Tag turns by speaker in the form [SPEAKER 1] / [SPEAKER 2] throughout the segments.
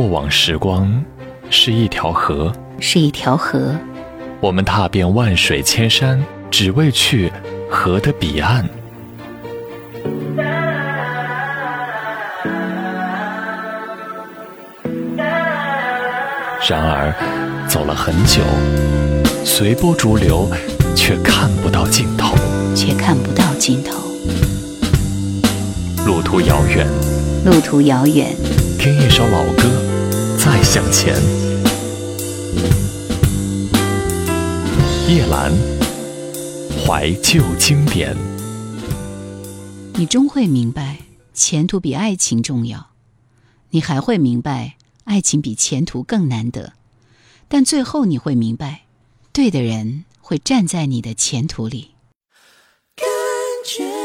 [SPEAKER 1] 过往时光是一条河，
[SPEAKER 2] 是一条河。
[SPEAKER 1] 我们踏遍万水千山，只为去河的彼岸。然而走了很久，随波逐流，却看不到尽头，
[SPEAKER 2] 却看不到尽头。
[SPEAKER 1] 路途遥远，
[SPEAKER 2] 路途遥远。
[SPEAKER 1] 听一首老歌。向前，叶兰怀旧经典。
[SPEAKER 2] 你终会明白，前途比爱情重要；你还会明白，爱情比前途更难得。但最后你会明白，对的人会站在你的前途里。感觉。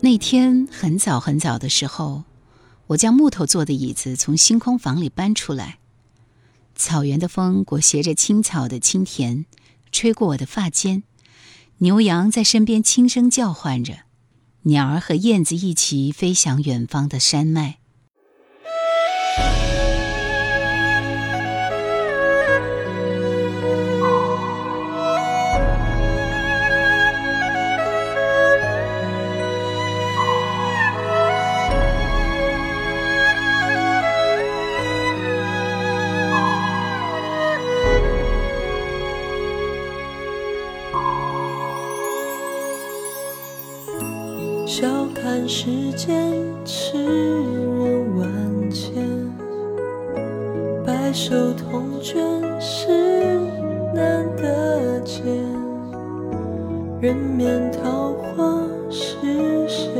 [SPEAKER 2] 那天很早很早的时候，我将木头做的椅子从星空房里搬出来。草原的风裹挟着青草的清甜，吹过我的发间。牛羊在身边轻声叫唤着，鸟儿和燕子一起飞翔远方的山脉。
[SPEAKER 3] 世间痴人万千，白首同卷是难得见。人面桃花是谁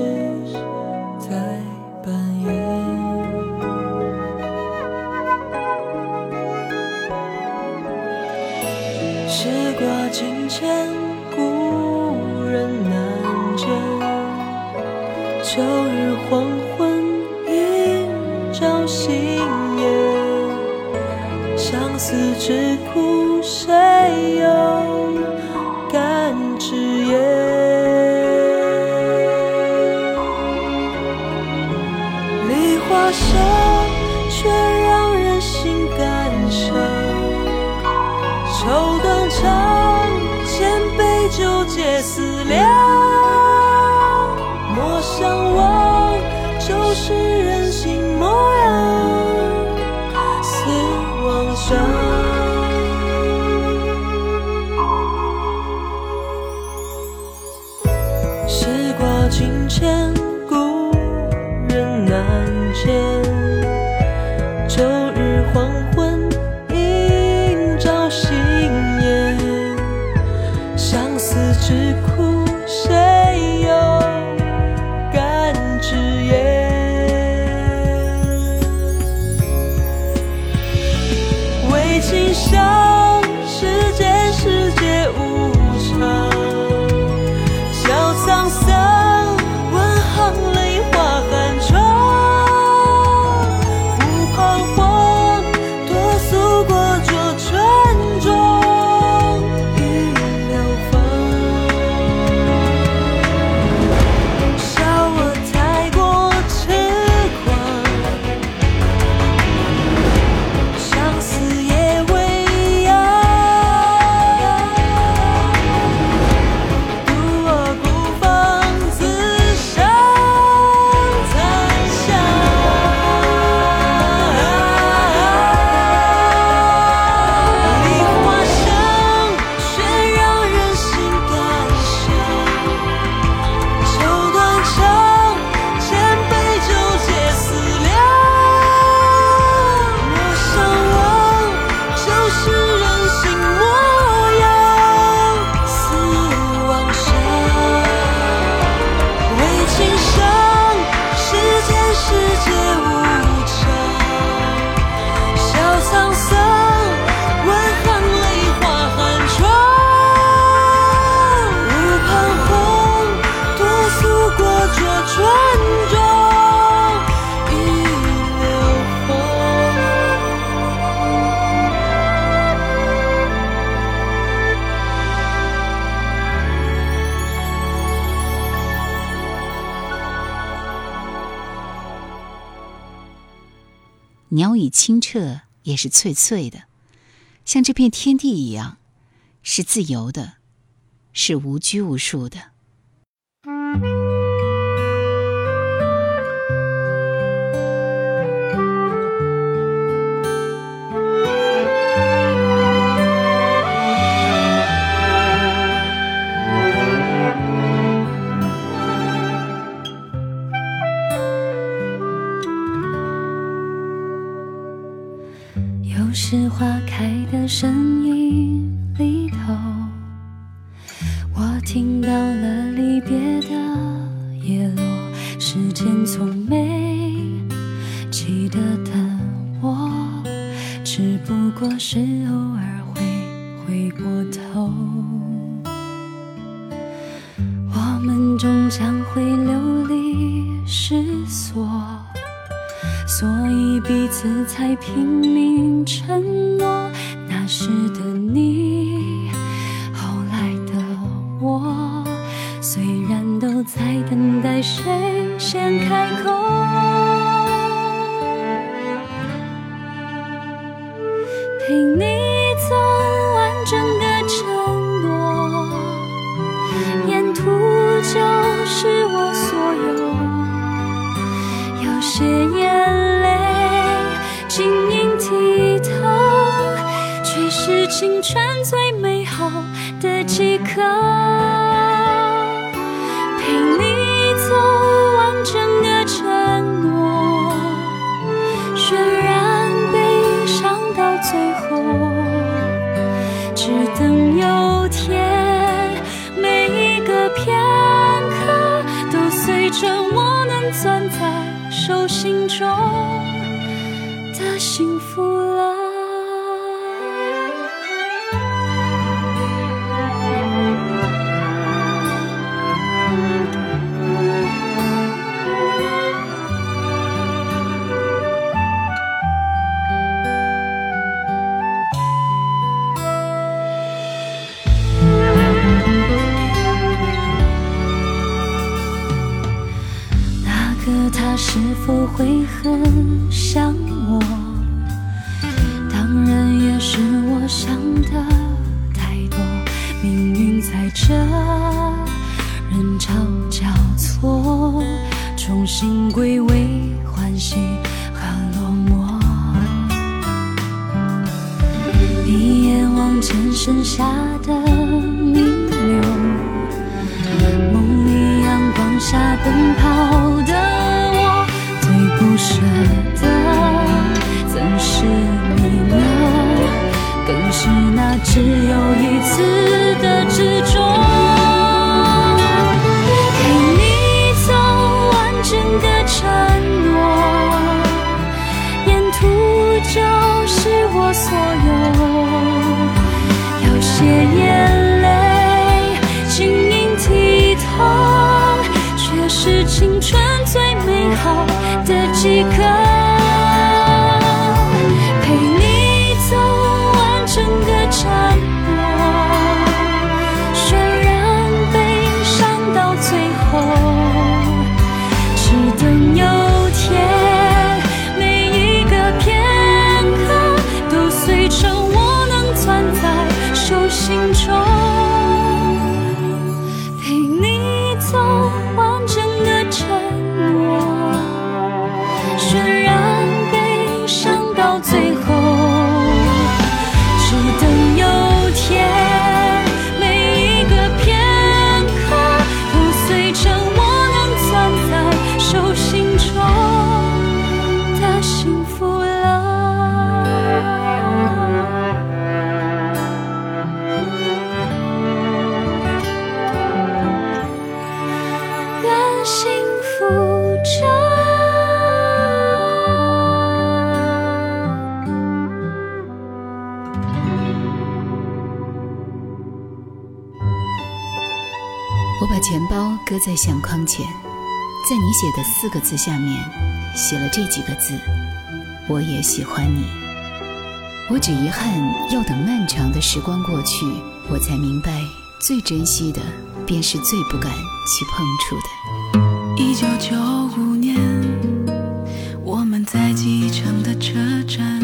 [SPEAKER 3] 在扮演？时过境迁。旧日黄昏，映照新颜。相思之苦，谁又敢直言？梨花香，却让人心感伤。愁断肠，千杯酒，解思量。
[SPEAKER 2] 鸟语清澈，也是脆脆的，像这片天地一样，是自由的，是无拘无束的。
[SPEAKER 4] 是花开的声音里头，我听到了。才拼命承诺，那时的你。的饥渴陪你走完整个承诺，渲染悲伤到最后，只等有天每一个片刻，都随沉我能攥在手心中。剩下的。
[SPEAKER 2] 几颗。搁在相框前，在你写的四个字下面，写了这几个字：我也喜欢你。我只遗憾，要等漫长的时光过去，我才明白，最珍惜的，便是最不敢去碰触的。
[SPEAKER 3] 一九九五年，我们在机场的车站，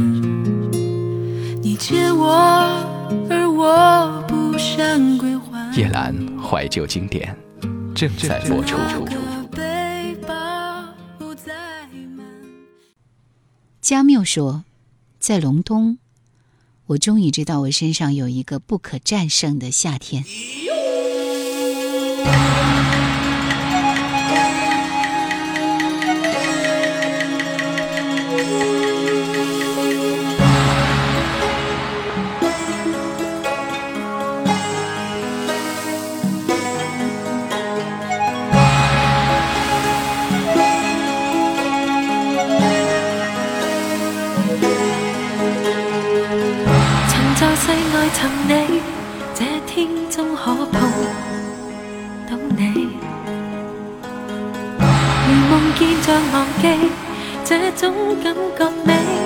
[SPEAKER 3] 你借我，而我不想归还。
[SPEAKER 1] 叶兰怀旧经典。正在落出。
[SPEAKER 2] 加缪说：“在隆冬，我终于知道我身上有一个不可战胜的夏天。”
[SPEAKER 3] 想忘记这种感觉，你。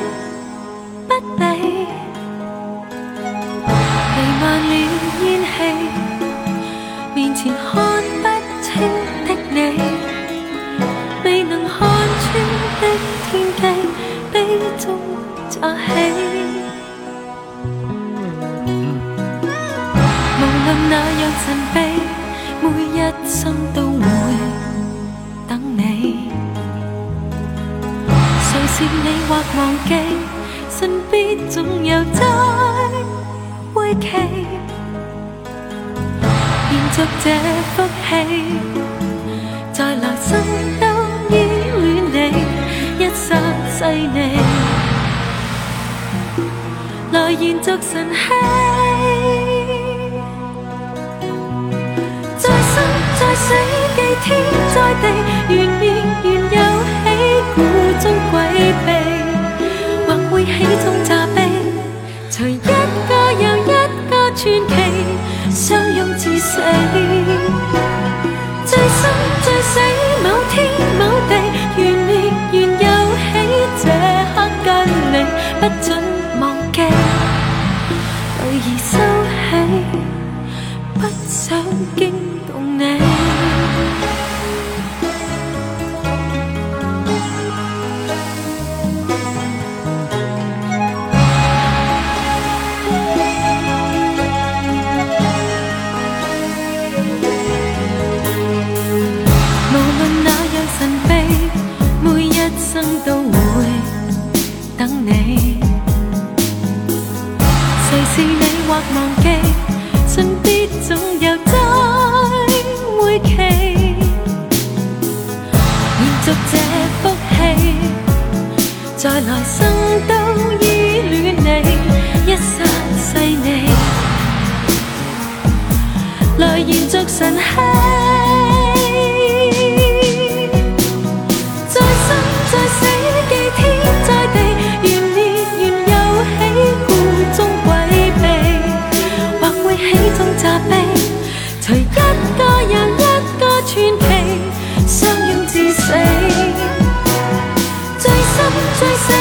[SPEAKER 3] 延续晨曦，再生再死，祭天在地，愿意愿有喜，故中诡秘，或会喜中诈悲，随一个又一个传奇，相拥至死，再生再死，某天某地。再來生都依戀你，一生細膩，來延續晨曦。再生再死，記
[SPEAKER 4] 天再地，願烈焰又起，故中詭秘，或會喜中責備，隨一個人一個傳奇，相擁至死。最深。chasing